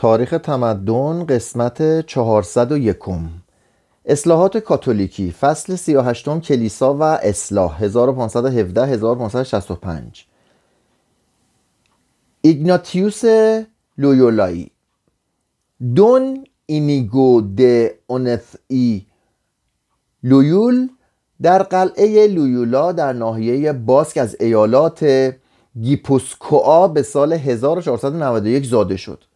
تاریخ تمدن قسمت 401 اصلاحات کاتولیکی فصل 38 کلیسا و اصلاح 1517 1565 ایگناتیوس لویولایی. دون اینیگو د ای لویول در قلعه لویولا در ناحیه باسک از ایالات گیپوسکوآ به سال 1491 زاده شد.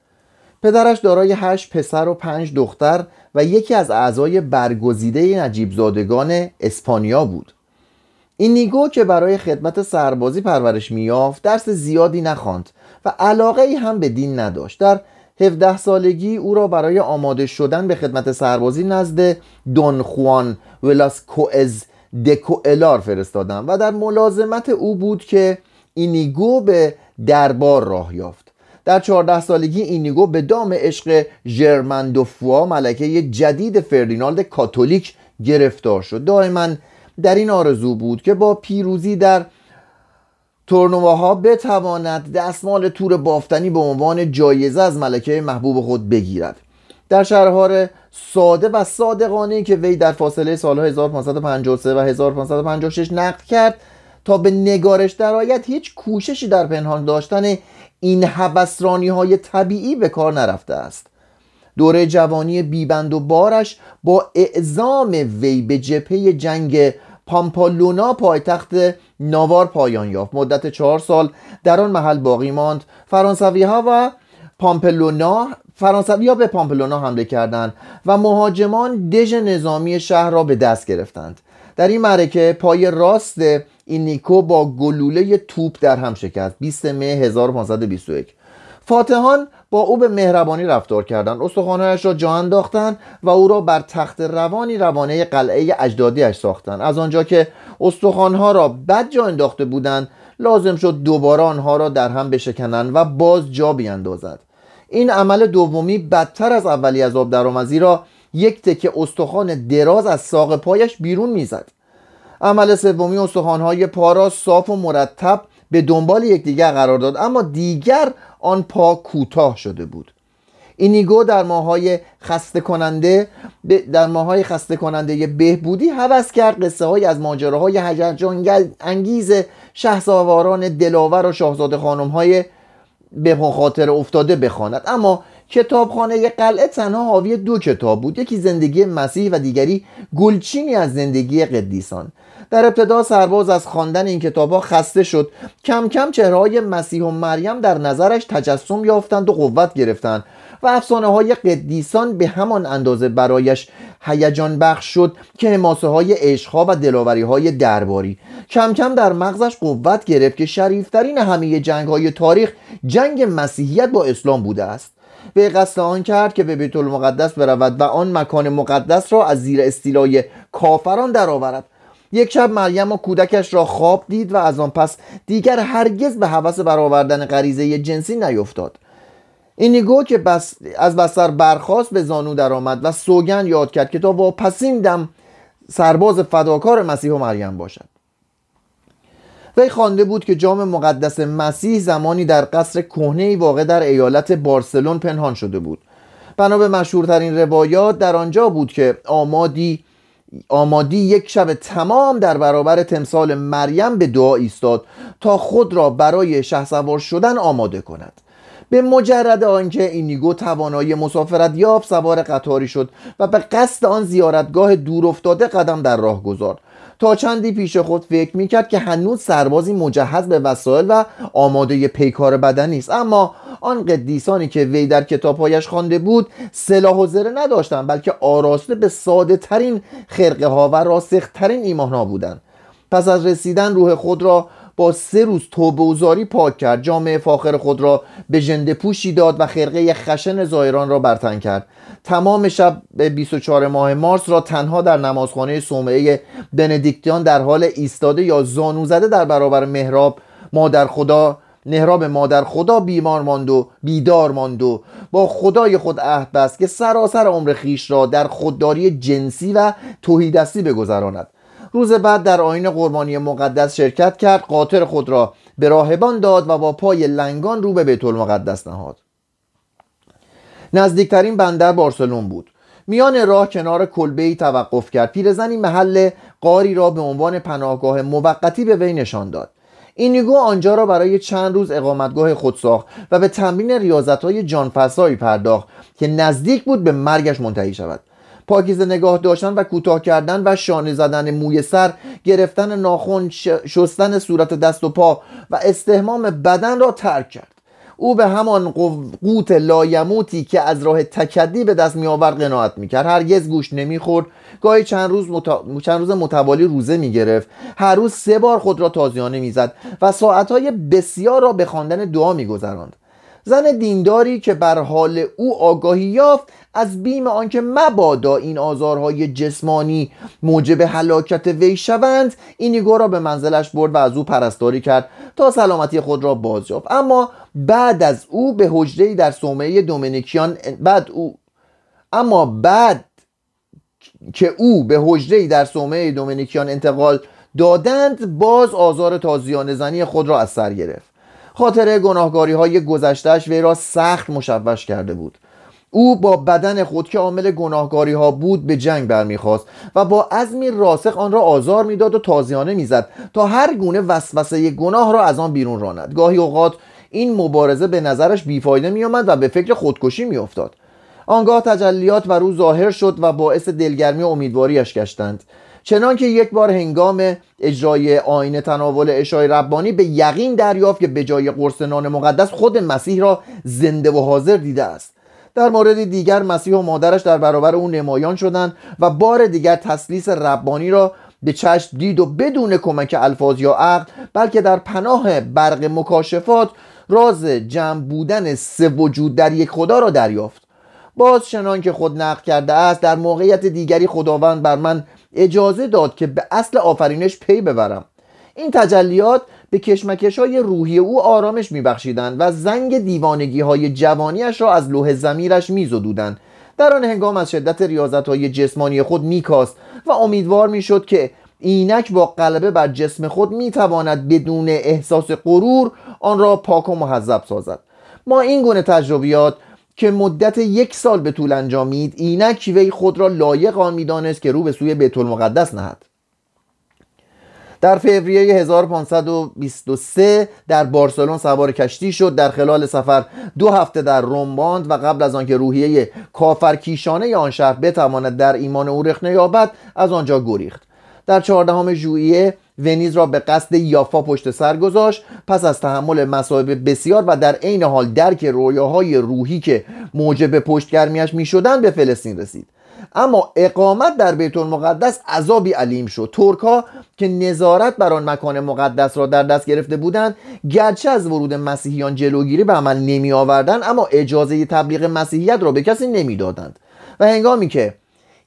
پدرش دارای هشت پسر و پنج دختر و یکی از اعضای برگزیده نجیب زادگان اسپانیا بود. این نیگو که برای خدمت سربازی پرورش میافت درس زیادی نخواند و علاقه ای هم به دین نداشت. در 17 سالگی او را برای آماده شدن به خدمت سربازی نزد دون خوان ولاسکوئز دکوئلار فرستادم و در ملازمت او بود که اینیگو به دربار راه یافت. در 14 سالگی اینیگو به دام عشق ژرمندوفوا ملکه جدید فردیناند کاتولیک گرفتار شد. دائما در این آرزو بود که با پیروزی در تورنواها بتواند دستمال تور بافتنی به عنوان جایزه از ملکه محبوب خود بگیرد. در شهرهای ساده و صادقانه که وی در فاصله سالهای 1553 و 1556 نقد کرد تا به نگارش درآید هیچ کوششی در پنهان داشتن این حبسرانی های طبیعی به کار نرفته است. دوره جوانی بیبند و بارش با اعزام وی به جبهه جنگ پامپالونا پایتخت ناوار پایان یافت. مدت چهار سال در آن محل باقی ماند. فرانسوی ها و پامپلونا فرانسوی ها به پامپلونا حمله کردند و مهاجمان دژ نظامی شهر را به دست گرفتند. در این معرکه پای راست این نیکو با گلوله توپ در هم شکست. 20 مه 1521 فاتحان با او به مهربانی رفتار کردند. استخوانهایش را جا انداختند و او را بر تخت روانی روانه قلعه اجدادیش ساختند. از آنجا که استخوانها را بد جا انداخته بودند لازم شد دوباره آنها را در هم بشکنند و باز جا بیندازد. این عمل دومی بدتر از اولی از آب درآمدی را یک تکه استخوان دراز از ساق پایش بیرون می‌زد. عمل سومی استخوانهای پا را صاف و مرتب به دنبال یکدیگر قرار داد. اما دیگر آن پا کوتاه شده بود. اینیگو در ماهای خسته کننده در ماهای خسته کننده بهبودی هوس کرد. قصه های از ماجراهای هیجان انگیز شهسواران دلاور و شاهزاده خانم های به خاطر افتاده بخواند. اما کتابخانه قلعه تنها حاوی دو کتاب بود یکی زندگی مسیح و دیگری گلچینی از زندگی قدیسان. در ابتدا سرباز از خواندن این کتاب ها خسته شد. کم کم چهره های مسیح و مریم در نظرش تجسم یافتند و قوت گرفتند و افسانه های قدیسان به همان اندازه برایش هیجان بخش شد که حماسه های عشقها و دلاوری های درباری. کم کم در مغزش قوت گرفت که شریفترین همه جنگ های تاریخ جنگ مسیحیت با اسلام بوده است. به قصد آن کرد که به بیت المقدس برود و آن مکان مقدس را از زیر استیلای کافران درآورد. یک شب مریم و کودکش را خواب دید و از آن پس دیگر هرگز به حوث برآوردن غریزه جنسی نیفتاد. اینیگو که بس از بستر برخواست به زانو درآمد و سوگن یاد کرد که تا واپسین دم سرباز فداکار مسیح و مریم باشد. وی خوانده بود که جام مقدس مسیح زمانی در قصر کهنه واقع در ایالت بارسلون پنهان شده بود. بنا به مشهورترین روایات در آنجا بود که آمادی آمادی یک شب تمام در برابر تمثال مریم به دعا ایستاد تا خود را برای شهسوار شدن آماده کند. به مجرد آنکه اینیگو توانایی مسافرت یافت سوار قطاری شد و به قصد آن زیارتگاه دور افتاده قدم در راه گذارد تا چندی پیش خود فکر می‌کرد که هنوز سربازی مجهز به وسایل و آماده پیکار بدنی است اما آن قدیسانی که وی در کتابهایش خوانده بود سلاح و زره نداشتند بلکه آراسته به ساده ترین خرقه ها و راسخ ترین ایمان ها بودند. پس از رسیدن روح خود را با سه روز توبه و پاک کرد. جامعه فاخر خود را به جنده پوشی داد و خرقه خشن زایران را برتن کرد. تمام شب به 24 ماه مارس را تنها در نمازخانه صومعه بندیکتیان در حال ایستاده یا زانو زده در برابر محراب مادر خدا نهراب مادر خدا بیمار ماند و بیدار ماند و با خدای خود عهد بست که سراسر عمر خیش را در خودداری جنسی و توحیدستی بگذراند. روز بعد در آین قربانی مقدس شرکت کرد قاطر خود را به راهبان داد و با پای لنگان رو به بیت المقدس نهاد. نزدیکترین بندر بارسلون بود. میان راه کنار کلبه ای توقف کرد. پیرزنی محل قاری را به عنوان پناهگاه موقتی به وی نشان داد. اینیگو آنجا را برای چند روز اقامتگاه خود ساخت و به تمرین ریاضت های جانفسایی پرداخت که نزدیک بود به مرگش منتهی شود. پاکیزه نگاه داشتن و کوتاه کردن و شانه زدن موی سر گرفتن ناخن شستن صورت دست و پا و استهمام بدن را ترک کرد. او به همان قوت لایموتی که از راه تکدی به دست می آورد قناعت می کرد هرگز گوش نمی خورد گاهی چند روز, چند روز متوالی روزه می گرفت هر روز سه بار خود را تازیانه می زد و ساعتهای بسیار را به خواندن دعا می گذراند زن دینداری که بر حال او آگاهی یافت از بیم آنکه مبادا این آزارهای جسمانی موجب هلاکت وی شوند اینیگو را به منزلش برد و از او پرستاری کرد تا سلامتی خود را باز یافت اما بعد از او به حجره در صومعه دومینیکیان بعد او اما بعد که او به حجره در صومعه دومینیکیان انتقال دادند باز آزار تازیان زنی خود را از سر گرفت. خاطر گناهگاری های گذشتهش وی را سخت مشوش کرده بود. او با بدن خود که عامل گناهگاری ها بود به جنگ برمیخواست و با عزمی راسخ آن را آزار می‌داد و تازیانه می‌زد تا هر گونه وسوسه گناه را از آن بیرون راند. گاهی اوقات این مبارزه به نظرش بیفایده میآمد و به فکر خودکشی میافتاد. آنگاه تجلیات بر او ظاهر شد و باعث دلگرمی و امیدواریش گشتند. چنانکه یک بار هنگام اجرای آین تناول اشای ربانی به یقین دریافت که به جای قرص نان مقدس خود مسیح را زنده و حاضر دیده است. در مورد دیگر مسیح و مادرش در برابر او نمایان شدند و بار دیگر تسلیس ربانی را به چشم دید و بدون کمک الفاظ یا عقل بلکه در پناه برق مکاشفات راز جمع بودن سه وجود در یک خدا را دریافت. باز چنان که خود نقل کرده است در موقعیت دیگری خداوند بر من اجازه داد که به اصل آفرینش پی ببرم. این تجلیات به کشمکش های روحی او آرامش میبخشیدند و زنگ دیوانگی های جوانیش را از لوح زمیرش میزدودند. در آن هنگام از شدت ریاضت های جسمانی خود میکاست و امیدوار می‌شد که اینک با غلبه بر جسم خود می‌تواند بدون احساس غرور آن را پاک و محذب سازد. ما این گونه تجربیات که مدت یک سال به طول انجامید اینک وی خود را لایق آن می‌دانست که رو به سوی بیت المقدس نهد. در فوریه 1523 در بارسلون سوار کشتی شد در خلال سفر دو هفته در روم باند و قبل از آنکه روحیه کافرکیشانه آن شهر بتواند در ایمان او رخنه یابد از آنجا گریخت. در چهاردهم ژوئیه ونیز را به قصد یافا پشت سر گذاشت پس از تحمل مصائب بسیار و در عین حال درک رویاهای روحی که موجب پشتگرمیش می‌شدند به فلسطین رسید. اما اقامت در بیت المقدس عذابی علیم شد. ترک ها که نظارت بر آن مکان مقدس را در دست گرفته بودند گرچه از ورود مسیحیان جلوگیری به عمل نمی آوردند اما اجازه تبلیغ مسیحیت را به کسی نمی‌دادند. و هنگامی که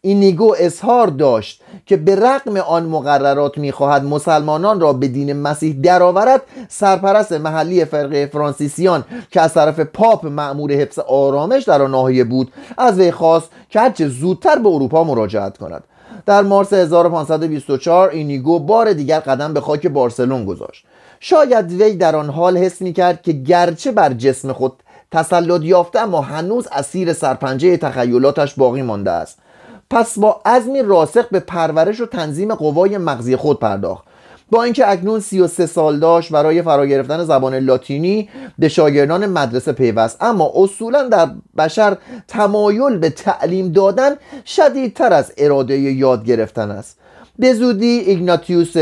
اینیگو اظهار داشت که به رغم آن مقررات می‌خواهد مسلمانان را به دین مسیح درآورد سرپرست محلی فرقه فرانسیسیان که از طرف پاپ معمور حفظ آرامش در آن ناحیه بود از وی خواست که هرچه زودتر به اروپا مراجعت کند. در مارس 1524 اینیگو بار دیگر قدم به خاک بارسلون گذاشت. شاید وی در آن حال حس می‌کرد که گرچه بر جسم خود تسلط یافته اما هنوز اسیر سرپنجه تخیلاتش باقی مانده است. پس با عزمی راسخ به پرورش و تنظیم قوای مغزی خود پرداخت. با اینکه اکنون 33 سال داشت برای فرا گرفتن زبان لاتینی به شاگردان مدرسه پیوست. اما اصولا در بشر تمایل به تعلیم دادن شدیدتر از اراده یاد گرفتن است. به زودی ایگناتیوس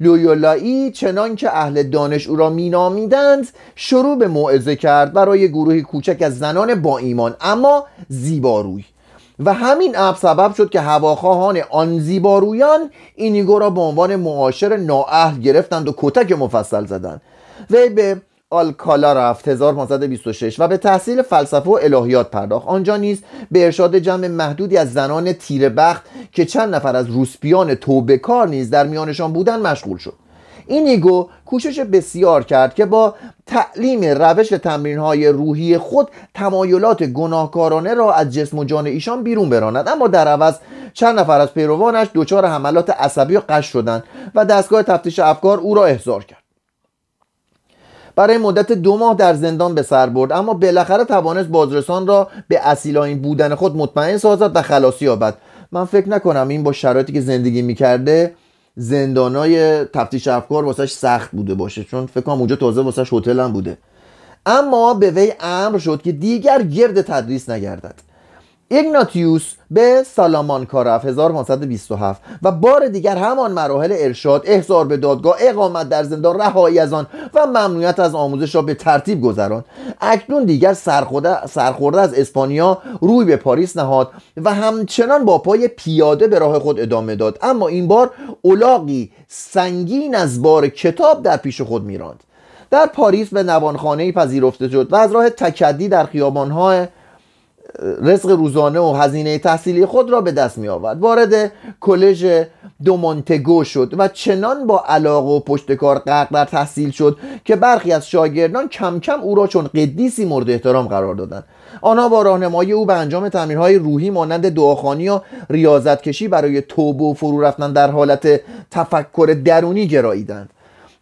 لویولایی چنان که اهل دانش او را مینامیدند شروع به موعظه کرد برای گروهی کوچک از زنان با ایمان اما زیباروی. و همین امر سبب شد که هواخواهان آن زیبارویان اینیگو را به عنوان معاشر نااهل گرفتند و کتک مفصل زدند. وی به آلکالا رفت 1526 و به تحصیل فلسفه و الهیات پرداخت. آنجا نیز به ارشاد جمع محدودی از زنان تیره بخت که چند نفر از روسپیان توبکار نیز در میانشان بودند مشغول شد. این ایگو کوشش بسیار کرد که با تعلیم روش تمرین های روحی خود تمایلات گناهکارانه را از جسم و جان ایشان بیرون براند. اما در عوض چند نفر از پیروانش دچار حملات عصبی و غش شدند و دستگاه تفتیش افکار او را احضار کرد. برای مدت دو ماه در زندان به سر برد اما بالاخره توانست بازرسان را به اصیل‌آیین بودن خود مطمئن سازد و خلاصی یابد. من فکر نکنم این با شرایطی که زندگی می‌کرده زندانای تفتیش افکار واسش سخت بوده باشه چون فکر کنم اونجا تازه واسش هتل هم بوده. اما به وی امر شد که دیگر گرد تدریس نگردد. ایگناتیوس به سالامانکا رفت 1527 و بار دیگر همان مراحل ارشاد احضار به دادگاه اقامت در زندان رهایی از آن و ممنوعیت از آموزش را به ترتیب گذراند. اکنون دیگر سرخورده, سرخورده از اسپانیا روی به پاریس نهاد و همچنان با پای پیاده به راه خود ادامه داد. اما این بار اولاغی سنگین از بار کتاب در پیش خود میراند. در پاریس به نوانخانه پذیرفته شد و از راه تکدی در خیابانهای رزق روزانه و هزینه تحصیلی خود را به دست می آورد وارد کلژ دومونتگو شد و چنان با علاقه و پشتکار غرق در تحصیل شد که برخی از شاگردان کم کم او را چون قدیسی مورد احترام قرار دادند. آنها با راهنمایی او به انجام تمرینهای روحی مانند دعاخانی و ریاضت کشی برای توبه و فرو رفتن در حالت تفکر درونی گراییدند.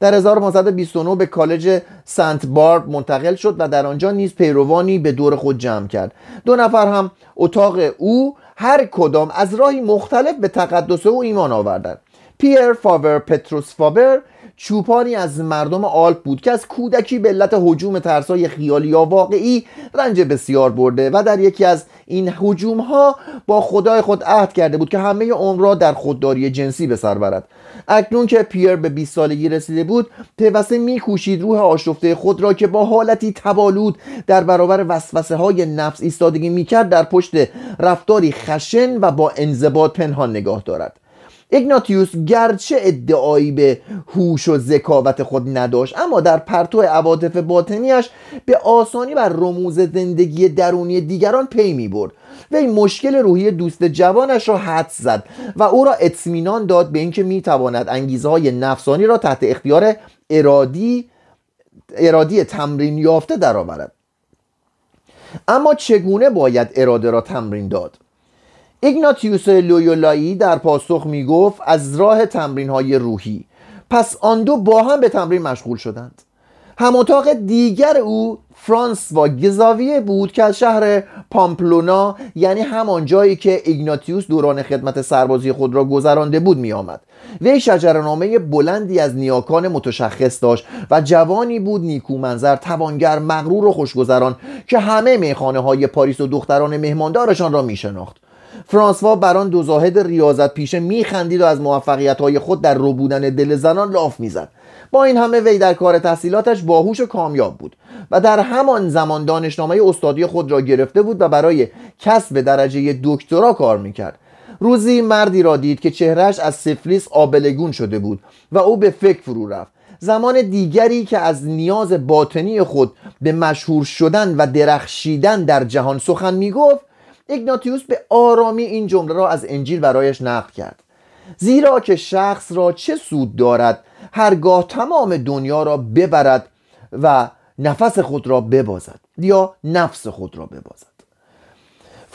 در 1529 به کالج سنت بارب منتقل شد و در آنجا نیز پیروانی به دور خود جمع کرد. دو نفر هم اتاق او هر کدام از راهی مختلف به تقدس او ایمان آوردند. پیر فاور پتروس فاور چوپانی از مردم آلپ بود که از کودکی به علت حجوم ترسای خیالی یا واقعی رنج بسیار برده و در یکی از این حجوم ها با خدای خود عهد کرده بود که همه عمر را در خودداری جنسی به سر برد. اکنون که پیر به 20 سالگی رسیده بود پیوسته میکوشید روح آشفته خود را که با حالتی تبالود در برابر وسوسه های نفس ایستادگی می‌کرد در پشت رفتاری خشن و با انضباط پنهان نگاه دارد. ایگناتیوس گرچه ادعایی به هوش و ذکاوت خود نداشت اما در پرتو عواطف باطنیش به آسانی بر رموز زندگی درونی دیگران پی می برد وی مشکل روحی دوست جوانش را حد زد و او را اطمینان داد به اینکه می‌تواند انگیزه های نفسانی را تحت اختیار ارادی ارادی تمرین یافته درآورد. اما چگونه باید اراده را تمرین داد؟ ایگناتیوس لویولایی در پاسخ می گفت از راه تمرین های روحی. پس آن دو با هم به تمرین مشغول شدند. هم اتاق دیگر او فرانس و گزاویه بود که از شهر پامپلونا یعنی همان جایی که ایگناتیوس دوران خدمت سربازی خود را گذرانده بود می آمد وی شجرنامه بلندی از نیاکان متشخص داشت و جوانی بود نیکومنظر توانگر مغرور و خوشگذران که همه میخانه های پاریس و دختران مهماندارشان را می شناخت فرانسوا بر آن دو زاهد ریاضت پیشه میخندید و از موفقیت های خود در رو بودن دل زنان لاف می‌زد. با این همه وی در کار تحصیلاتش باهوش و کامیاب بود و در همان زمان دانشنامه استادی خود را گرفته بود و برای کسب درجه دکترا کار می‌کرد. روزی مردی را دید که چهرش از سفلیس آبلگون شده بود و او به فکر فرو رفت. زمان دیگری که از نیاز باطنی خود به مشهور شدن و درخشیدن در جهان سخن می‌گفت ایگناتیوس به آرامی این جمله را از انجیل برایش نقل کرد. زیرا که شخص را چه سود دارد هرگاه تمام دنیا را ببرد و نفس خود را ببازد یا نفس خود را ببازد.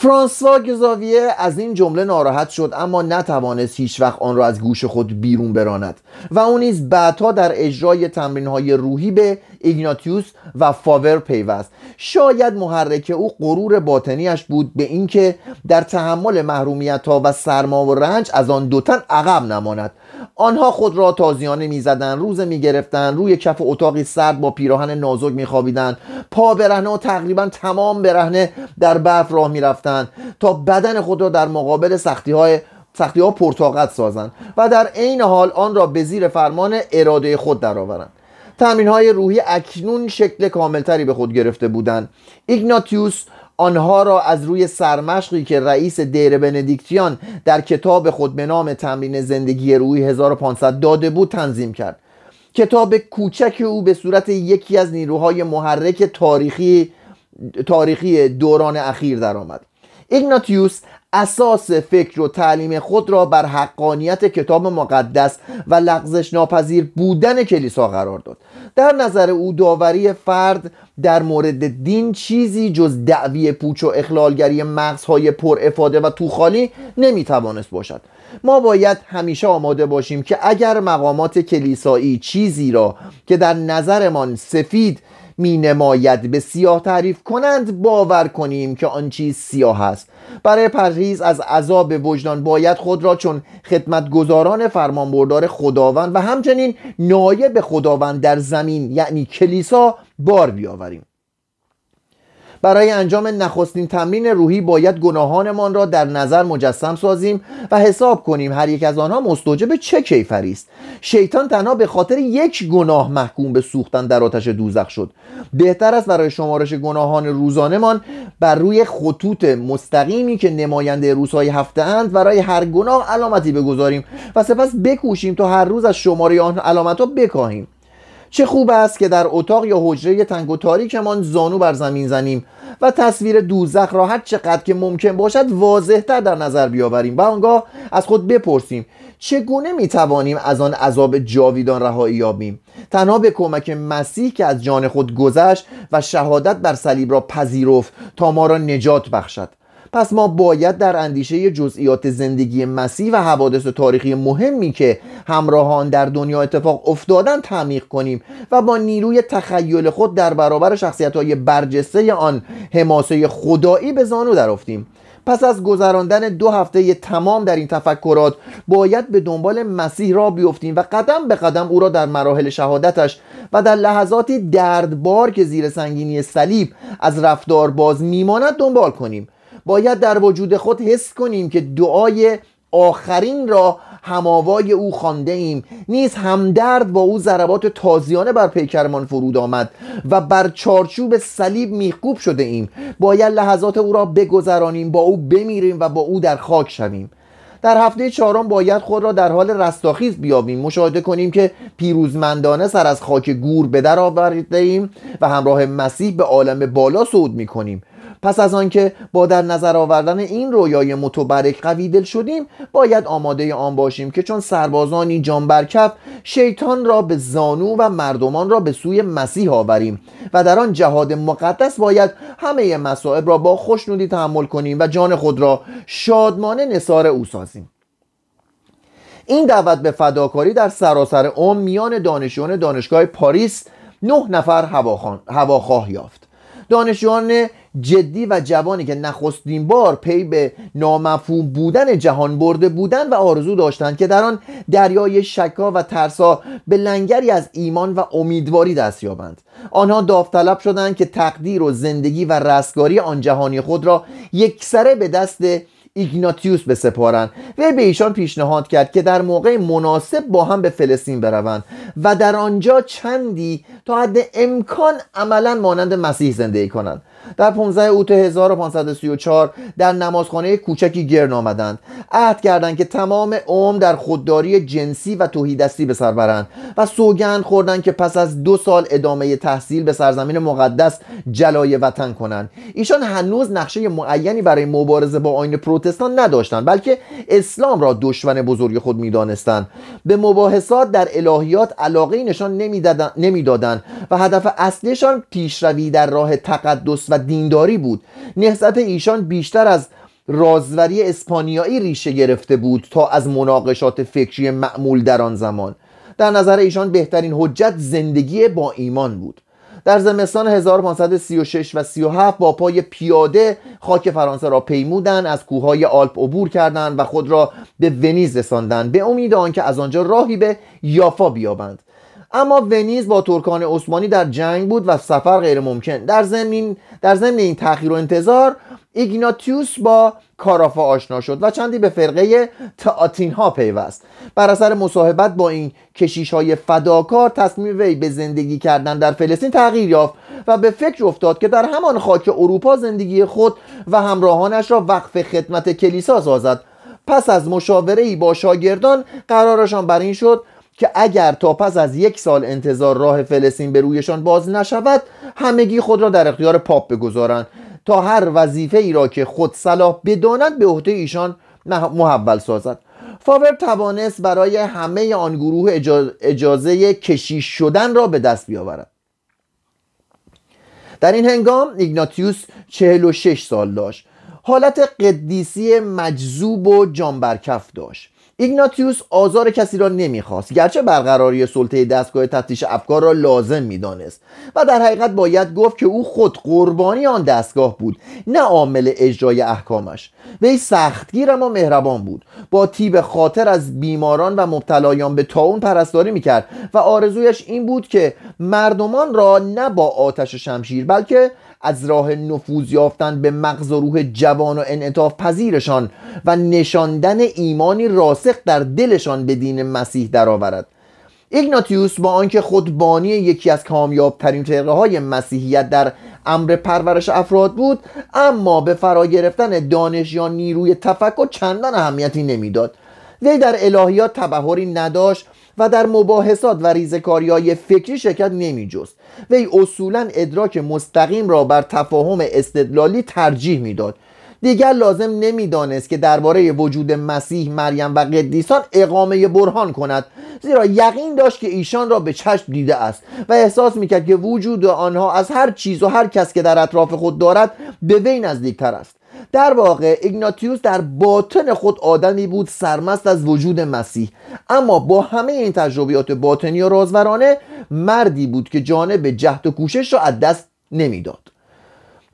فرانسوا گزاویه از این جمله ناراحت شد اما نتوانست هیچ وقت آن را از گوش خود بیرون براند. و او نیز بعدها در اجرای تمرین های روحی به ایگناتیوس و فاور پیوست. شاید محرک او غرور باطنیش بود به اینکه در تحمل محرومیت ها و سرما و رنج از آن دوتن عقب نماند. آنها خود را تازیانه می‌زدند روزه می‌گرفتند روی کف اتاقی سرد با پیراهن نازک میخوابیدند. پا برهنه و تقریبا تمام برهنه در برف راه می‌رفتند. تا بدن خود را در مقابل سختی های سختی ها پرتاقت سازند و در عین حال آن را به زیر فرمان اراده خود درآورند. تمرین های روحی اکنون شکل کاملتری به خود گرفته بودند. ایگناتیوس آنها را از روی سرمشقی که رئیس دیر بندیکتیان در کتاب خود به نام تمرین زندگی روی 1500 داده بود تنظیم کرد. کتاب کوچک او به صورت یکی از نیروهای محرک تاریخی تاریخی دوران اخیر درآمد. ایگناتیوس اساس فکر و تعلیم خود را بر حقانیت کتاب مقدس و لغزش ناپذیر بودن کلیسا قرار داد. در نظر او داوری فرد در مورد دین چیزی جز دعوی پوچ و اخلالگری مغزهای پر افاده و توخالی نمی‌توانست باشد. ما باید همیشه آماده باشیم که اگر مقامات کلیسایی چیزی را که در نظرمان سفید می نماید به سیاه تعریف کنند باور کنیم که آن چیز سیاه است. برای پرهیز از عذاب وجدان باید خود را چون خدمتگزاران فرمانبردار خداوند و همچنین نایب خداوند در زمین یعنی کلیسا بار بیاوریم. برای انجام نخستین تمرین روحی باید گناهانمان را در نظر مجسم سازیم و حساب کنیم هر یک از آنها مستوجب چه کیفری است. شیطان تنها به خاطر یک گناه محکوم به سوختن در آتش دوزخ شد. بهتر است برای شمارش گناهان روزانهمان بر روی خطوط مستقیمی که نماینده روزهای هفته اند برای هر گناه علامتی بگذاریم و سپس بکوشیم تا هر روز از شماره آن علامت ها بکاهیم. چه خوب است که در اتاق یا حجره تنگ و تاریکمان زانو بر زمین زنیم و تصویر دوزخ را هر چقدر که ممکن باشد واضحتر در نظر بیاوریم. و آنگاه از خود بپرسیم چگونه می توانیم از آن عذاب جاویدان رهایی یابیم؟ تنها به کمک مسیح که از جان خود گذشت و شهادت بر صلیب را پذیرفت تا ما را نجات بخشد. پس ما باید در اندیشه جزئیات زندگی مسیح و حوادث تاریخی مهمی که همراهان در دنیا اتفاق افتادن تعمیق کنیم و با نیروی تخیل خود در برابر شخصیت های برجسته آن حماسه خدایی به زانو درافتیم پس از گذراندن دو هفته تمام در این تفکرات باید به دنبال مسیح را بیفتیم و قدم به قدم او را در مراحل شهادتش و در لحظاتی دردبار که زیر سنگینی صلیب از رفتار باز میماند دنبال کنیم. باید در وجود خود حس کنیم که دعای آخرین را هماوای او خانده ایم نیز همدرد با او ضربات تازیانه بر پیکرمان فرود آمد و بر چارچوب صلیب میخکوب شده ایم باید لحظات او را بگذرانیم با او بمیریم و با او در خاک شویم. در هفته چهارم باید خود را در حال رستاخیز بیابیم. مشاهده کنیم که پیروزمندانه سر از خاک گور به در آورده ایم و همراه مسیح به عالم بالا صعود می کنیم پس از آنکه با در نظر آوردن این رویای متبرک قوی دل شدیم باید آماده آن باشیم که چون سربازانی جان برکف شیطان را به زانو و مردمان را به سوی مسیح آوریم و در آن جهاد مقدس باید همه مصائب را با خوشنودی تحمل کنیم و جان خود را شادمانه نصار او سازیم. این دعوت به فداکاری در سراسر عمر میان دانشجویان دانشگاه پاریس نه نفر هواخواه یافت. دانشجویان جدی و جوانی که نخستین بار پی به نامفهوم بودن جهان برده بودند و آرزو داشتند که در آن دریای شکا و ترسا به لنگری از ایمان و امیدواری دست یابند. آنها داوطلب شدند که تقدیر و زندگی و رستگاری آن جهانی خود را یکسره به دست ایگناتیوس بسپارند و به ایشان پیشنهاد کرد که در موقع مناسب با هم به فلسطین بروند و در آنجا چندی تا حد امکان عملا مانند مسیح زندگی کنند. در 15 اوت 1534 در نمازخانه کوچکی گرن آمدند. عهد کردند که تمام عمر در خودداری جنسی و توحیدستی به سر برند و سوگند خوردند که پس از دو سال ادامه تحصیل به سرزمین مقدس جلای وطن کنند. ایشان هنوز نقشه معینی برای مبارزه با آین پروتستان نداشتند بلکه اسلام را دشمن بزرگ خود می‌دانستند. به مباحثات در الهیات علاقه نشان نمی‌دادند و هدف اصلیشان پیشروی در راه تقدس و دینداری بود. نهضت ایشان بیشتر از رازوری اسپانیایی ریشه گرفته بود تا از مناقشات فکری معمول در آن زمان. در نظر ایشان بهترین حجت زندگی با ایمان بود. در زمستان 1536 و 37 با پای پیاده خاک فرانسه را پیمودند از کوههای آلپ عبور کردند و خود را به ونیز رساندند. به امید آنکه از آنجا راهی به یافا بیابند. اما ونیز با ترکان عثمانی در جنگ بود و سفر غیر ممکن. در ضمن در ضمن این تاخیر و انتظار ایگناتیوس با کارافا آشنا شد و چندی به فرقه تئاتین ها پیوست. بر اثر مصاحبت با این کشیش های فداکار تصمیم وی به زندگی کردن در فلسطین تغییر یافت و به فکر افتاد که در همان خاک اروپا زندگی خود و همراهانش را وقف خدمت کلیسا سازد. پس از مشاوره ای با شاگردان قرارشان بر این شد که اگر تا پس از یک سال انتظار راه فلسطین به رویشان باز نشود همگی خود را در اختیار پاپ بگذارند تا هر وظیفه ای را که خود صلاح بداند به عهده ایشان محول سازد. فاور توانست برای همه آن گروه اجازه کشیش شدن را به دست بیاورد. در این هنگام ایگناتیوس 46 سال داشت. حالت قدیسی مجذوب و جانبرکف داشت. ایگناتیوس آزار کسی را نمی‌خواست گرچه برقراری سلطه دستگاه تفتیش افکار را لازم می‌دانست. و در حقیقت باید گفت که او خود قربانی آن دستگاه بود نه عامل اجرای احکامش. وی سختگیر اما مهربان بود. با تیب خاطر از بیماران و مبتلایان به تاون پرستاری می‌کرد و آرزویش این بود که مردمان را نه با آتش شمشیر بلکه از راه نفوذ یافتن به مغز و روح جوان و انعطاف پذیرشان و نشاندن ایمانی راسخ در دلشان به دین مسیح درآورد. ایگناتیوس با آنکه خود بانی یکی از کامیابترین فرقه های مسیحیت در امر پرورش افراد بود اما به فرا گرفتن دانش یا نیروی تفکر چندان اهمیتی نمی‌داد. وی در الهیات تبهری نداشت و در مباحثات و ریزکاری های فکری شرکت نمی جست وی اصولا ادراک مستقیم را بر تفاهم استدلالی ترجیح می‌داد. دیگر لازم نمی‌دانست که درباره وجود مسیح مریم و قدیسان اقامه برهان کند زیرا یقین داشت که ایشان را به چشم دیده است و احساس می‌کرد که وجود آنها از هر چیز و هر کس که در اطراف خود دارد به وی نزدیکتر است. در واقع ایگناتیوس در باطن خود آدمی بود سرمست از وجود مسیح. اما با همه این تجربیات باطنی و رازورانه مردی بود که جانب جهد و کوشش را از دست نمی‌داد.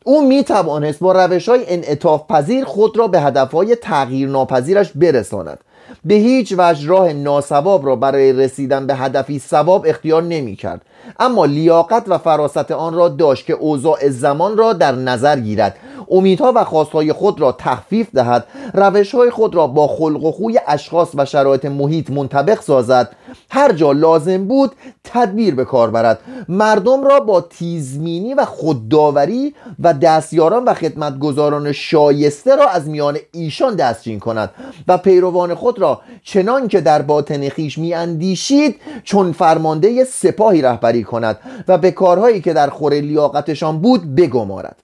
او می توانست با روش های انعطاف پذیر خود را به هدف های تغییر ناپذیرش برساند. به هیچ وجه راه ناسواب را برای رسیدن به هدفی سواب اختیار نمی کرد اما لیاقت و فراست آن را داشت که اوضاع زمان را در نظر گیرد. امیدها و خواستهای خود را تخفیف دهد. روشهای خود را با خلق و خوی اشخاص و شرایط محیط منطبق سازد. هر جا لازم بود تدبیر به کار برد. مردم را با تیزمینی و خودداوری و دستیاران و خدمتگزاران شایسته را از میان ایشان دستچین کند و پیروان خود را چنان که در باطن خیش میاندیشید چون فرمانده سپاهی رهبری کند و به کارهایی که در خور لیاقتشان بود بگمارد.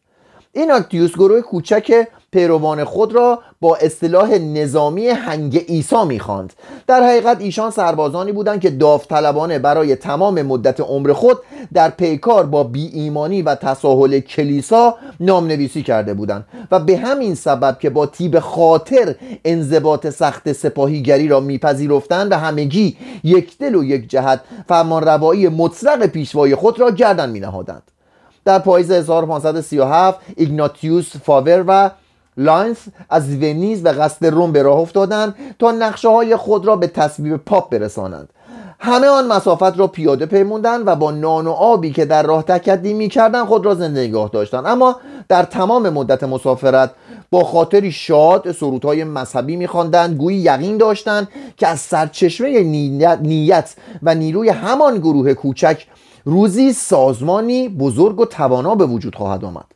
این اکتیوس گروه کوچک پیروان خود را با اصطلاح نظامی هنگ ایسا می‌خواند. در حقیقت ایشان سربازانی بودند که داوطلبانه برای تمام مدت عمر خود در پیکار با بی ایمانی و تساهل کلیسا نام نویسی کرده بودند و به همین سبب که با تیب خاطر انضباط سخت سپاهیگری را میپذیرفتند و همگی یک دل و یک جهت فرمانروایی مطلق پیشوای خود را گردن مینهادند. در پاییز 1537 ایگناتیوس فاور و لاینس از ونیز به قصد روم به راه افتادند تا نقشه های خود را به تصویب پاپ برسانند. همه آن مسافت را پیاده پیموندند و با نان و آبی که در راه تکدی می‌کردند خود را زنده نگاه داشتند. اما در تمام مدت مسافرت با خاطری شاد سرودهای مذهبی میخواندند گویی یقین داشتند که از سرچشمه نیت و نیروی همان گروه کوچک روزی سازمانی بزرگ و توانا به وجود خواهد آمد.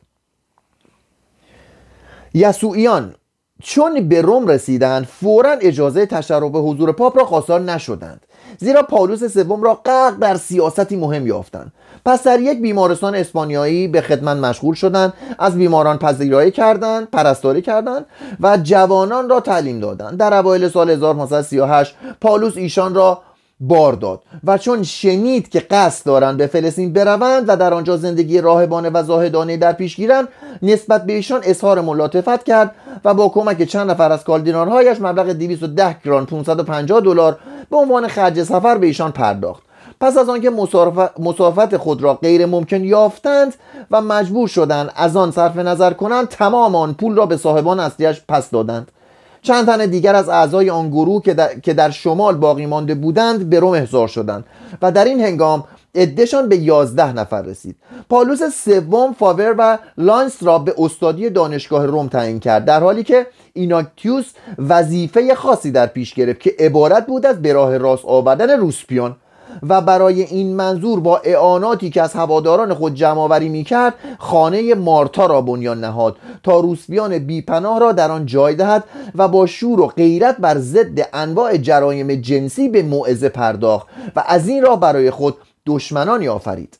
یسوعیان چون به روم رسیدند فورا اجازه تشرف به حضور پاپ را خواستار نشدند. زیرا پاولوس سوم را غرق در سیاستی مهم یافتند. پس در یک بیمارستان اسپانیایی به خدمت مشغول شدند از بیماران پذیرایی کردند پرستاری کردند و جوانان را تعلیم دادند. در اوایل سال 1538 پاولوس ایشان را بار داد و چون شنید که قصد دارند به فلسطین بروند و در آنجا زندگی راهبانه و زاهدانه در پیش گیرند نسبت به ایشان اظهار ملاطفت کرد و با کمک چند نفر از کالدینارهایش مبلغ 210 گران 550 دلار به عنوان خرج سفر به ایشان پرداخت. پس از آنکه مسافت خود را غیر ممکن یافتند و مجبور شدند از آن صرف نظر کنند تمام آن پول را به صاحبان اصلیش پس دادند. چند تن دیگر از اعضای آن گروه که در, که در شمال باقی مانده بودند به روم احضار شدند و در این هنگام عدهشان به یازده نفر رسید. پالوس سوم فاور و لانس را به استادی دانشگاه روم تعیین کرد در حالی که ایناکتیوس وظیفه خاصی در پیش گرفت که عبارت بود از به راه راست آوردن روسپیان. و برای این منظور با اعاناتی که از هواداران خود جمع آوری می‌کرد خانه مارتا را بنیان نهاد تا روسبیان بیپناه را در آن جای دهد و با شور و غیرت بر ضد انواع جرایم جنسی به موعظه پرداخت و از این را برای خود دشمنانی آفرید.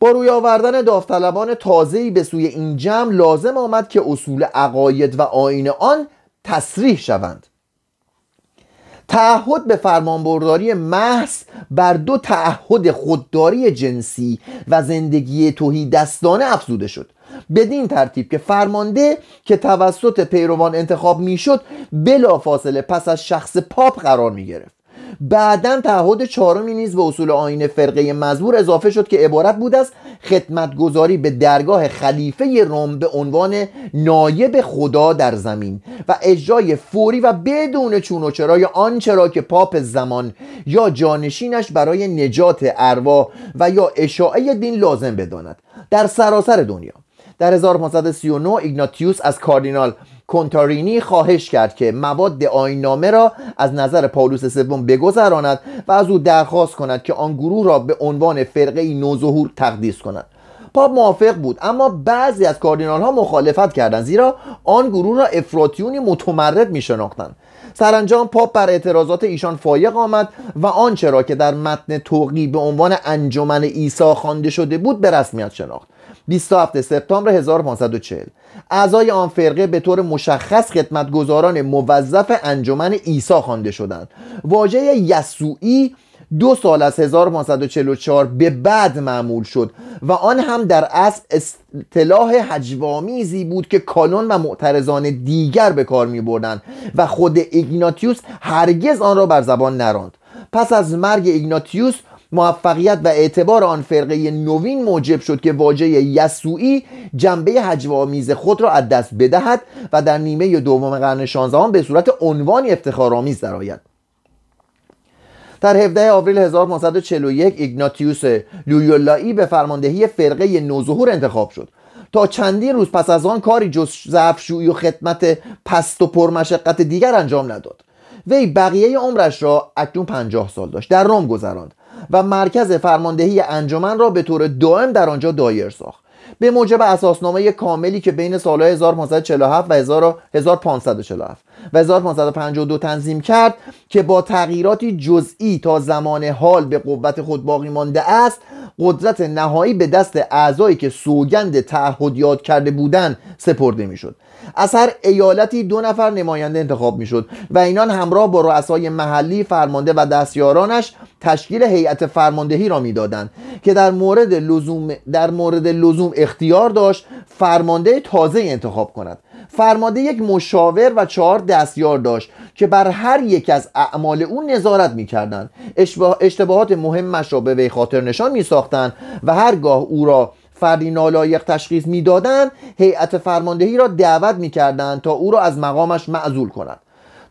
با روی آوردن داوطلبان تازه‌ای به سوی این جمع لازم آمد که اصول عقاید و آین آن تصریح شوند. تعهد به فرمانبرداری محض بر دو تعهد خودداری جنسی و زندگی توهی دستانه افزوده شد. بدین ترتیب که فرمانده که توسط پیروان انتخاب می‌شد بلا فاصله پس از شخص پاپ قرار می گرفت بعدا تعهد چهارمی نیز به اصول آین فرقه مزبور اضافه شد که عبارت بود از خدمتگذاری به درگاه خلیفه روم به عنوان نایب خدا در زمین و اجرای فوری و بدون چون و چرای آنچه را که پاپ زمان یا جانشینش برای نجات ارواح و یا اشاعه دین لازم بداند. در سراسر دنیا. در 1539 ایگناتیوس از کاردینال کنتارینی خواهش کرد که مواد آینامه را از نظر پاولوس سوم بگذراند و از او درخواست کند که آن گروه را به عنوان فرقه نوظهور تقدیس کند. پاپ موافق بود اما بعضی از کاردینال ها مخالفت کردند زیرا آن گروه را افراطیونی متمرد می شناختند سرانجام پاپ بر اعتراضات ایشان فایق آمد و آنچه را که در متن توقی به عنوان انجمن عیسی خوانده شده بود به رسمیت شناخت. 27 سپتامبر 1540 اعضای آن فرقه به طور مشخص خدمتگزاران موظف انجمن عیسی خوانده شدند. واژه یسوعی دو سال از 1544 به بعد معمول شد و آن هم در اصل اصطلاح حجوامیزی بود که کالون و معترضان دیگر به کار می بردن و خود ایگناتیوس هرگز آن را بر زبان نراند. پس از مرگ ایگناتیوس موفقیت و اعتبار آن فرقه نوین موجب شد که واژه یسوعی جنبه هجوامیز خود را از دست بدهد و در نیمه دوم قرن 16 به صورت عنوانی افتخارآمیز درآید. در 17 آوریل 1941 ایگناتیوس لویولایی به فرماندهی فرقه نوظهور انتخاب شد. تا چندین روز پس از آن کاری جز ظرفشویی و خدمت پست و پرمشقت دیگر انجام نداد. وی بقیه عمرش را اکنون پنجاه سال داشت. در روم گذراند. و مرکز فرماندهی انجمن را به طور دائم در آنجا دایر ساخت. به موجب اساسنامه کاملی که بین سالهای 1547 و 1547 و 1552 تنظیم کرد که با تغییراتی جزئی تا زمان حال به قوت خود باقی مانده است قدرت نهایی به دست اعضایی که سوگند تعهد یاد کرده بودند سپرده می‌شد. از هر ایالتی دو نفر نماینده انتخاب می‌شد و اینان همراه با رؤسای محلی فرمانده و دستیارانش تشکیل هیئت فرماندهی را می‌دادند که در مورد لزوم در مورد لزوم اختیار داشت فرمانده تازه انتخاب کند. فرمانده یک مشاور و چهار دستیار داشت که بر هر یک از اعمال او نظارت می‌کردند. اشتباهات مهمش را به وی خاطر نشان میساختند و هرگاه او را فردی نالایق تشخیص می‌دادند هیئت فرماندهی را دعوت می‌کردند تا او را از مقامش معزول کند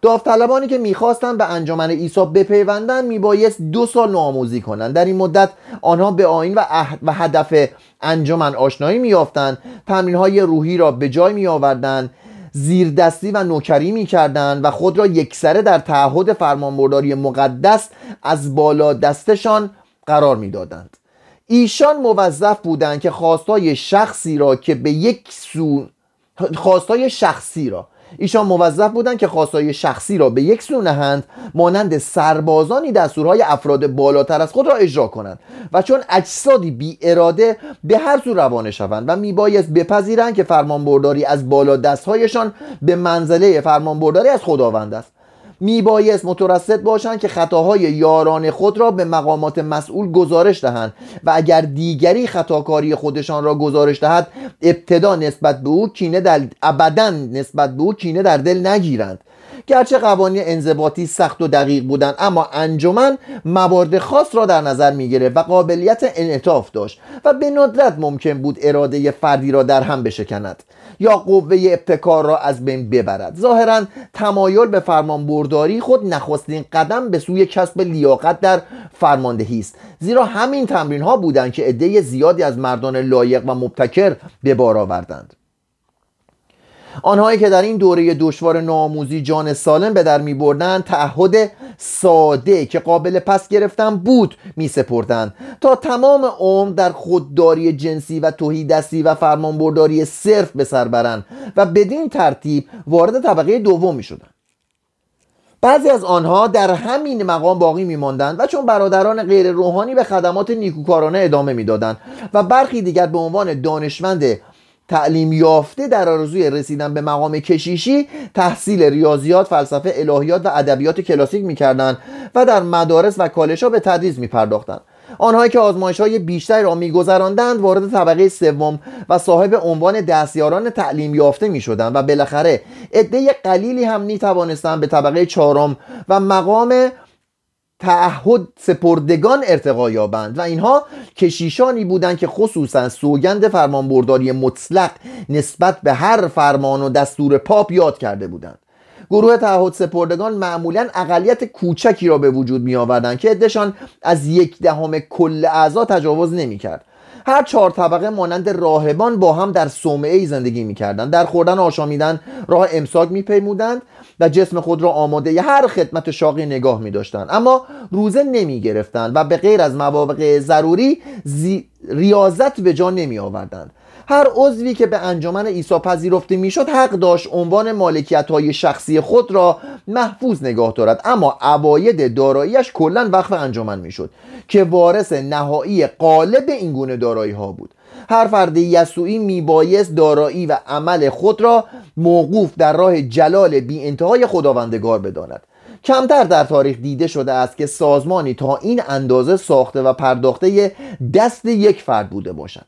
داوطلبانی که می‌خواستند به انجمن عیسی بپیوندند میبایست دو سال نوآموزی کنند در این مدت آنها به آین و, و هدف انجمن آشنایی میافتند تمرینهای روحی را به جای میآوردند. زیردستی و نوکری می‌کردند و خود را یکسره در تعهد فرمانبرداری مقدس از بالا دستشان قرار می‌دادند. ایشان موظف بودند که خواستای شخصی را که به یک سو خواستای شخصی را ایشان موظف بودند که خواستای شخصی را به یک سو نهند مانند سربازانی دستورهای افراد بالاتر از خود را اجرا کنند و چون اجسادی بی اراده به هر سو روانه شوند و میبایست بپذیرند که فرمانبرداری از بالا دستهایشان به منزله فرمانبرداری از خداوند است. میبایست مترصد باشند که خطاهای یاران خود را به مقامات مسئول گزارش دهند و اگر دیگری خطاکاری خودشان را گزارش دهد ابتدا نسبت به او کینه در ابدا نسبت به او کینه در دل نگیرند. گرچه قوانین انضباطی سخت و دقیق بودند اما انجمن موارد خاص را در نظر می گرفت و قابلیت انعطاف داشت و به ندرت ممکن بود اراده فردی را در هم بشکند یا قوه ابتکار را از بین ببرد. ظاهرا تمایل به فرمان برداری خود نخستین قدم به سوی کسب لیاقت در فرماندهی است زیرا همین تمرین ها بودند که عده زیادی از مردان لایق و مبتکر به بار آوردند. آنهایی که در این دوره دشوار ناموزی جان سالم به در می بردن تعهد ساده که قابل پس گرفتن بود می سپردن تا تمام عمر در خودداری جنسی و توهیدستی و فرمانبرداری صرف به سر برند و بدین ترتیب وارد طبقه دوم می شدن. بعضی از آنها در همین مقام باقی میماندند و چون برادران غیر روحانی به خدمات نیکوکارانه ادامه می‌دادند و برخی دیگر به عنوان دانشمند تعلیم یافته در آرزوی رسیدن به مقام کشیشی تحصیل ریاضیات فلسفه الهیات و ادبیات کلاسیک می‌کردند و در مدارس و کالج ها به تدریس میپرداختند. آنهایی که آزمایش های بیشتری را میگذراندند وارد طبقه سوم و صاحب عنوان دستیاران تعلیم یافته می شدند و بالاخره عده قلیلی هم می توانستند به طبقه چهارم و مقام تعهد سپردگان ارتقا یابند و اینها کشیشانی بودند که خصوصا سوگند فرمانبرداری مطلق نسبت به هر فرمان و دستور پاپ یاد کرده بودند. گروه تعهد سپردگان معمولا اقلیت کوچکی را به وجود می آوردند که عدهشان از یک دهم کل اعضا تجاوز نمی کرد هر چهار طبقه مانند راهبان با هم در صومعه زندگی می‌کردند در خوردن آشامیدن راه امساک میپیمودند و جسم خود را آماده ی هر خدمت شاقی نگاه می داشتند اما روزه نمی گرفتند و به غیر از مواقع ضروری ریاضت به جا نمی آوردند هر عضوی که به انجمن عیسی پذیرفته می‌شد حق داشت عنوان مالکیت های شخصی خود را محفوظ نگاه دارد. اما عواید داراییش کلا وقف انجمن می‌شد که وارث نهایی قالب این گونه دارایی ها بود. هر فرد یسوعی میبایست دارایی و عمل خود را موقوف در راه جلال بی انتهای خداوندگار بداند. کمتر در تاریخ دیده شده است که سازمانی تا این اندازه ساخته و پرداخته دست یک فرد بوده باشد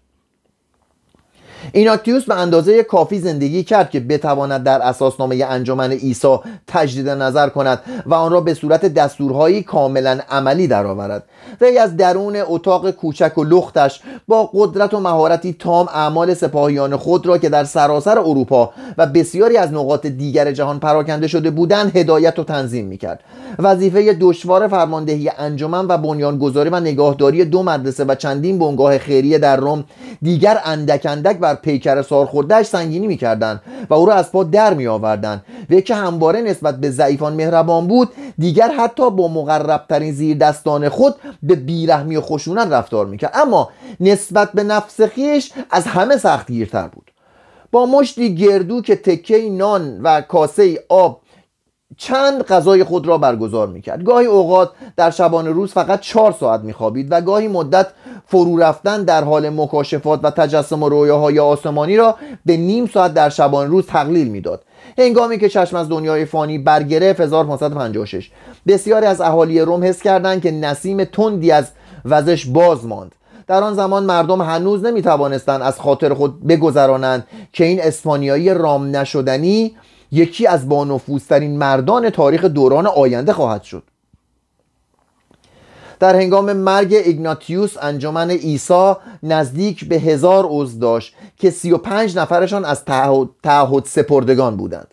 ایناکتیوس به اندازه کافی زندگی کرد که بتواند در اساسنامه انجمن عیسی تجدید نظر کند و آن را به صورت دستورهایی کاملا عملی درآورد. وی از درون اتاق کوچک و لختش با قدرت و مهارتی تام اعمال سپاهیان خود را که در سراسر اروپا و بسیاری از نقاط دیگر جهان پراکنده شده بودند هدایت و تنظیم می‌کرد. وظیفه دشوار فرماندهی انجمن و بنیانگذاری و نگاهداری دو مدرسه و چندین بنگاه خیریه در روم دیگر اندک اندک پیکر سارخوردهش سنگینی می‌کردند و او را از پا در می آوردند و که همواره نسبت به ضعیفان مهربان بود دیگر حتی با مقربترین زیر دستان خود به بیرحمی و خشونت رفتار می‌کرد. اما نسبت به نفس خیش از همه سختگیرتر بود. با مشتی گردو که تکه نان و کاسه آب چند غذای خود را برگزار می‌کرد. گاهی اوقات در شبانه روز فقط چهار ساعت میخوابید و گاهی مدت فرو رفتن در حال مکاشفات و تجسم رویاهای آسمانی را به نیم ساعت در شبانه روز تقلیل می‌داد. هنگامی که چشم از دنیای فانی برگرفت 1556 بسیاری از اهالی روم حس کردند که نسیم تندی از وزش باز ماند. در آن زمان مردم هنوز نمی توانستند از خاطر خود بگذرانند که این اسپانیایی رام نشدنی یکی از بانفوذترین مردان تاریخ دوران آینده خواهد شد. در هنگام مرگ ایگناتیوس انجمن عیسی نزدیک به هزار عضو داشت که سی و پنج نفرشان از تعهد سپردگان بودند.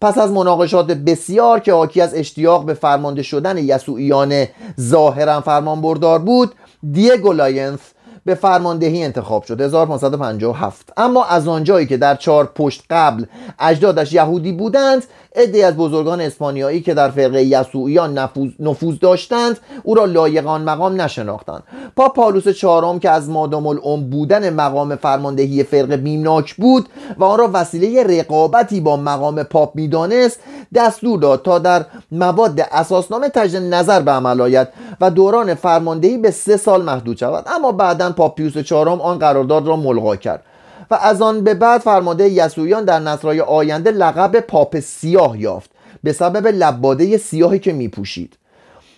پس از مناقشات بسیار که حاکی از اشتیاق به فرمانده شدن یسوعیان ظاهرا فرمانبردار بود دیگو لاینس به فرماندهی انتخاب شد 1557 اما از آنجایی که در چهار پشت قبل اجدادش یهودی بودند عدی از بزرگان اسپانیایی که در فرقه یسوعیان نفوذ, داشتند او را لایقان مقام نشناختند. پاپ پالوس چهارم که از مادام العمر بودن مقام فرماندهی فرقه بیمناک بود و آن را وسیله رقابتی با مقام پاپ می‌دانست دستور داد تا در مواد اساسنامه تجدید نظر به عمل آید و دوران فرماندهی به سه سال محدود شود. اما بعدا پاپ پیوس چهارم آن قرارداد را ملغا کرد و از آن به بعد فرمانده یسوعیان در نصرهای آینده لقب پاپ سیاه یافت به سبب لباده سیاهی که می پوشید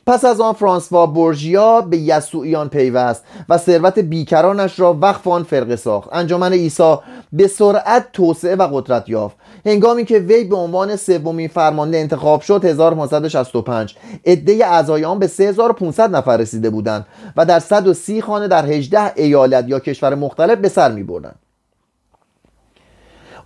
پس از آن فرانسوا بورژیا به یسوعیان پیوست و ثروت بیکرانش را وقف آن فرقه ساخت. انجمن عیسی به سرعت توسعه و قدرت یافت. هنگامی که وی به عنوان سومین فرمانده انتخاب شد 1565 عده اعضای آن به 3500 نفر رسیده بودند و در 130 خانه در 18 ایالت یا کشور مختلف به سر می بردند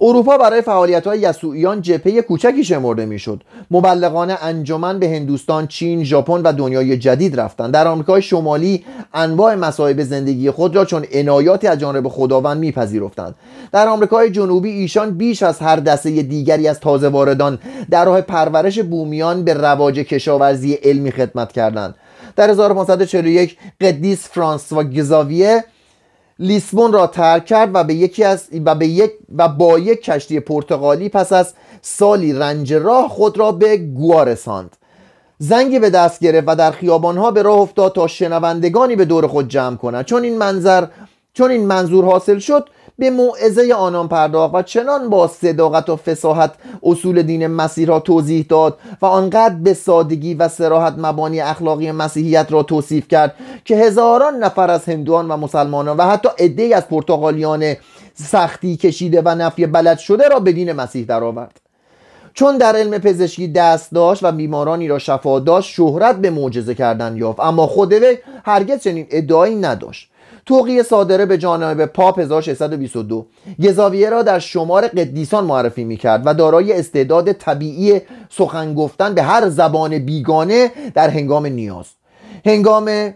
اروپا برای فعالیت های یسوعیان جپه کوچکی شمرده می‌شد. مبلغان انجمن به هندوستان چین ژاپن و دنیای جدید رفتند. در آمریکای شمالی انواع مصائب زندگی خود را چون عنایاتی از جانب خداوند میپذیرفتند. در آمریکای جنوبی ایشان بیش از هر دسته دیگری از تازه واردان در راه پرورش بومیان به رواج کشاورزی علمی خدمت کردند. در 1541 قدیس فرانس و گزاویه لیسبون را ترک کرد و به یکی از و به یک و با یک کشتی پرتغالی پس از سالی رنج راه خود را به گوا رساند. زنگی به دست گرفت و در خیابانها به راه افتاد تا شنوندگانی به دور خود جمع کند. چون این منظر چون این منظور حاصل شد به موعظه آنان پرداخت و چنان با صداقت و فساحت اصول دین مسیح را توضیح داد و آنقدر به سادگی و سراحت مبانی اخلاقی مسیحیت را توصیف کرد که هزاران نفر از هندوان و مسلمانان و حتی عدهای از پرتغالیان سختی کشیده و نفی بلد شده را به دین مسیح درآورد. چون در علم پزشکی دست داشت و بیمارانی را شفا داشت شهرت به معجزه کردن یافت. اما خود وی هرگز چنین ادعایی نداشت. توقی صادره به جانب پاپ 1622 گزاویه را در شمار قدیسان معرفی می کرد و دارای استعداد طبیعی سخن گفتن به هر زبان بیگانه در هنگام نیاز. هنگام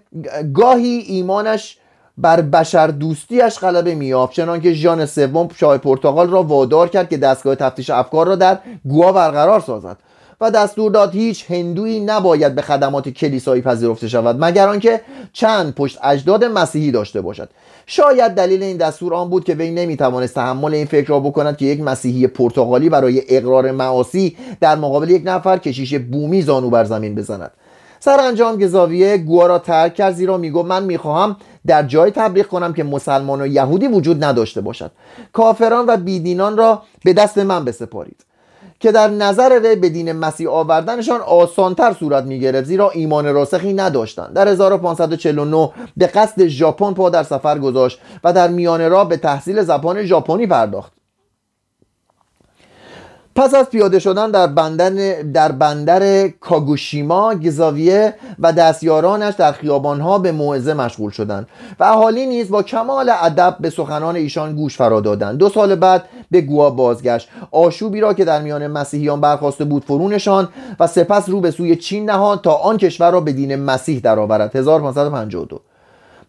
گاهی ایمانش بر بشر دوستیش غلبه میافت چنانکه ژان سوم شاه پرتغال را وادار کرد که دستگاه تفتیش افکار را در گوا برقرار سازد. و دستور داد هیچ هندویی نباید به خدمات کلیسایی پذیرفته شود مگر آنکه چند پشت اجداد مسیحی داشته باشد. شاید دلیل این دستور آن بود که وی نمی‌توانست تحمل این فکر را بکند که یک مسیحی پرتغالی برای اقرار معاصی در مقابل یک نفر کشیش بومی زانو بر زمین بزند. سرانجام گزاویه گوا را ترک کرد زیرا می‌گفت من می‌خواهم در جای تبلیغ کنم که مسلمان و یهودی وجود نداشته باشد. کافران و بیدینان را به دست من بسپارید. که در نظر وی به دین مسیح آوردنشان آسانتر صورت می گرفت زیرا ایمان راسخی نداشتند. در 1549 به قصد ژاپن پا در سفر گذاشت و در میانه را به تحصیل زبان ژاپنی پرداخت. پس از پیاده شدن در بندر, در بندر کاگوشیما گزاویه و دستیارانش در خیابانها به موعظه مشغول شدند و اهالی نیز با کمال ادب به سخنان ایشان گوش فرا دادند. دو سال بعد به گوا بازگشت. آشوبی را که در میان مسیحیان برخواسته بود فرونشان و سپس رو به سوی چین نهاد تا آن کشور را به دین مسیح درآورد. 1552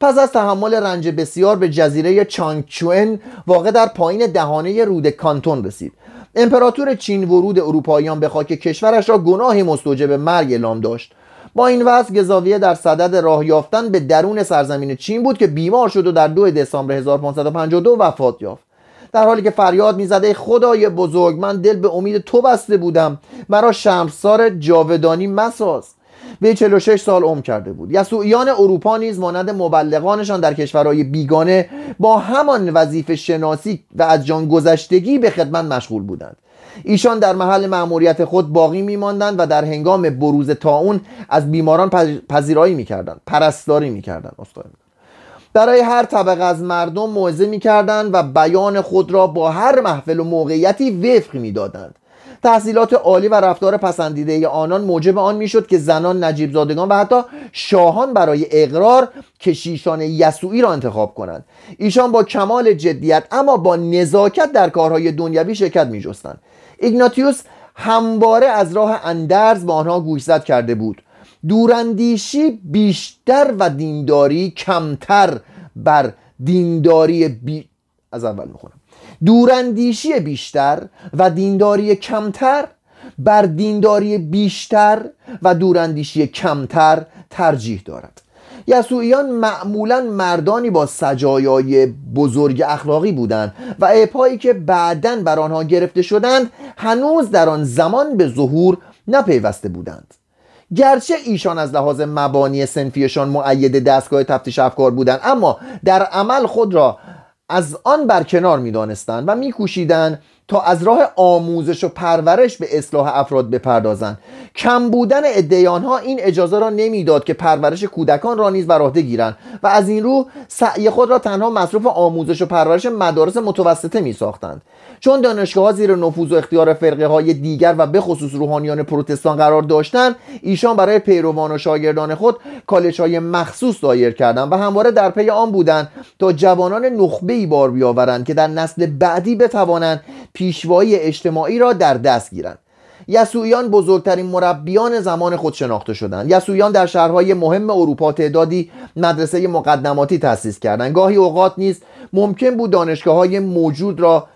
پس از تحمل رنج بسیار به جزیره چانگچوئن واقع در پایین دهانه رود کانتون رسید. امپراتور چین ورود اروپاییان به خاک کشورش را گناهی مستوجب مرگ اعلام داشت. با این وضع گزاویه در صدد راه یافتن به درون سرزمین چین بود که بیمار شد و در دو دسامبر 1552 وفات یافت. در حالی که فریاد می‌زده خدای بزرگ من دل به امید تو بسته بودم. مرا شمسار جاودانی مساز. وی 46 سال عمر کرده بود. یسوعیان اروپا نیز مانند مبلغانشان در کشورهای بیگانه با همان وظیفه شناسی و از جان گذشتگی به خدمت مشغول بودند. ایشان در محل مأموریت خود باقی میماندند و در هنگام بروز تاون از بیماران پذیرایی می‌کردند پرستاری می‌کردند برای هر طبقه از مردم موعظه می‌کردند و بیان خود را با هر محفل و موقعیتی وفق می‌دادند. تحصیلات عالی و رفتار پسندیده آنان موجب آن می‌شد که زنان نجیب زادگان و حتی شاهان برای اقرار کشیشان یسوعی را انتخاب کنند. ایشان با کمال جدیت اما با نزاکت در کارهای دنیوی شرکت میجستند. ایگناتیوس همواره از راه اندرز با آنها گوشزد کرده بود. دوراندیشی بیشتر و دینداری کمتر بر دینداری بی... از اول می‌خونم. دوراندیشی بیشتر و دینداری کمتر بر دینداری بیشتر و دوراندیشی کمتر ترجیح دارد. یسوعیان معمولا مردانی با سجایای بزرگ اخلاقی بودند و اپایی که بعدا بر آنها گرفته شدند هنوز در آن زمان به ظهور نپیوسته بودند. گرچه ایشان از لحاظ مبانی سنفیشان معید دستگاه تفتیش افکار بودند اما در عمل خود را از آن برکنار می‌دانستند و میکوشیدند تا از راه آموزش و پرورش به اصلاح افراد بپردازند. کم بودن ها این اجازه را نمی‌داد که پرورش کودکان را نیز بر عهده گیرند و از این رو سعی خود را تنها مصروف آموزش و پرورش مدارس متوسطه می ساختند چون دانشگاه ها زیر نفوذ و اختیار فرقه های دیگر و به خصوص روحانیان پروتستان قرار داشتند ایشان برای پیروان و شاگردان خود کالج های مخصوص دایر کردند و همواره در پی آن بودند تا جوانان نخبه ای بار بیاورند که در نسل بعدی بتوانند پیشوایی اجتماعی را در دست گیرند. یسوعیان بزرگترین مربیان زمان خود شناخته شدند. یسوعیان در شهرهای مهم اروپا تعدادی مدرسه مقدماتی تأسیس کردند. گاهی اوقات نیز ممکن بود دانشگاه های موجود را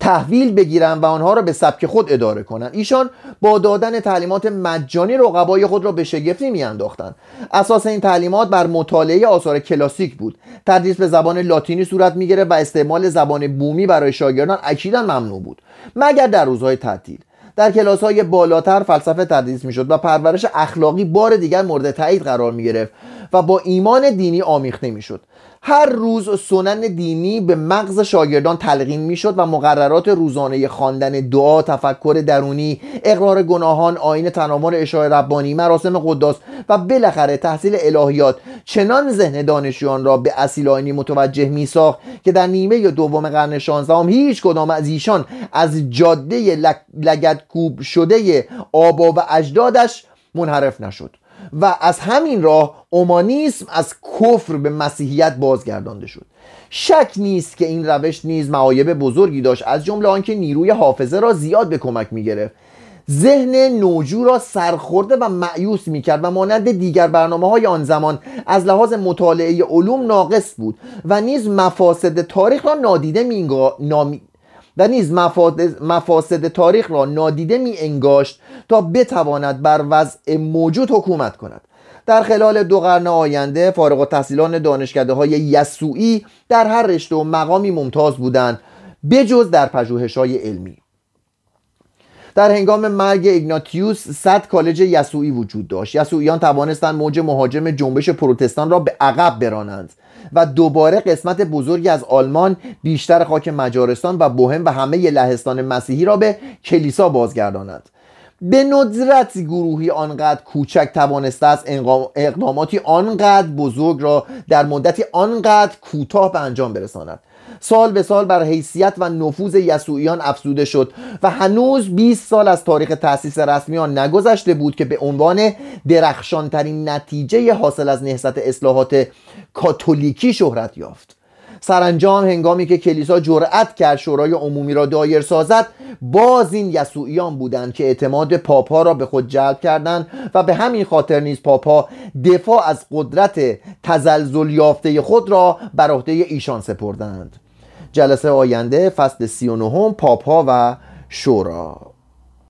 تحویل بگیرند و آنها را به سبک خود اداره کنند ایشان با دادن تعلیمات مجانی رقبای خود را به شگفتی میانداختند اساس این تعلیمات بر مطالعه آثار کلاسیک بود. تدریس به زبان لاتینی صورت می‌گرفت و استعمال زبان بومی برای شاگردان اکیدا ممنوع بود. مگر در روزهای تعطیل. در کلاس های بالاتر فلسفه تدریس می‌شد و پرورش اخلاقی بار دیگر مورد تایید قرار می گرفت و با ایمان دینی آمیخته می‌شد هر روز سنن دینی به مغز شاگردان تلقین می‌شد و مقررات روزانه خواندن دعا تفکر درونی اقرار گناهان آین تناور اشاره ربانی مراسم قداس و بالاخره تحصیل الهیات. چنان ذهن دانشجویان را به اصیل آینی متوجه میساخت که در نیمه دوم قرن شانزدهم هیچ کدام از ایشان از جاده لگدکوب شده آبا و اجدادش منحرف نشد. و از همین راه اومانیسم از کفر به مسیحیت بازگردانده شد. شک نیست که این روش نیز معایب بزرگی داشت از جمله آنکه نیروی حافظه را زیاد به کمک می گرفت ذهن نوجو را سرخورده و معیوس می کرد و مانند دیگر برنامه های آن زمان از لحاظ مطالعه علوم ناقص بود و نیز مفاسد تاریخ را نادیده می و نیز مفاسد تاریخ را نادیده می انگاشت تا بتواند بر وضع موجود حکومت کند. در خلال دو قرن آینده فارغ التحصیلان دانشکده های یسوعی در هر رشته و مقامی ممتاز بودند بجز در پژوهش های علمی. در هنگام مرگ ایگناتیوس صد کالج یسوعی وجود داشت. یسوعیان توانستند موج مهاجم جنبش پروتستان را به عقب برانند. و دوباره قسمت بزرگی از آلمان بیشتر خاک مجارستان و بوهم و همه لهستان مسیحی را به کلیسا بازگردانند به ندرت گروهی آنقدر کوچک توانسته است اقداماتی آنقدر بزرگ را در مدتی آنقدر کوتاه به انجام برساند. سال به سال بر حیثیت و نفوذ یسوعیان افزوده شد و هنوز 20 سال از تاریخ تأسیس رسمی آن نگذشته بود که به عنوان درخشانترین نتیجه حاصل از نهضت اصلاحات کاتولیکی شهرت یافت. سرانجام هنگامی که کلیسا جرأت کرد شورای عمومی را دایر سازد باز این یسوعیان بودند که اعتماد پاپا را به خود جلب کردند و به همین خاطر نیز پاپا دفاع از قدرت تزلزل یافته خود را بر عهده ایشان سپردند. جلسه آینده فصل 39 پاپا و شورا.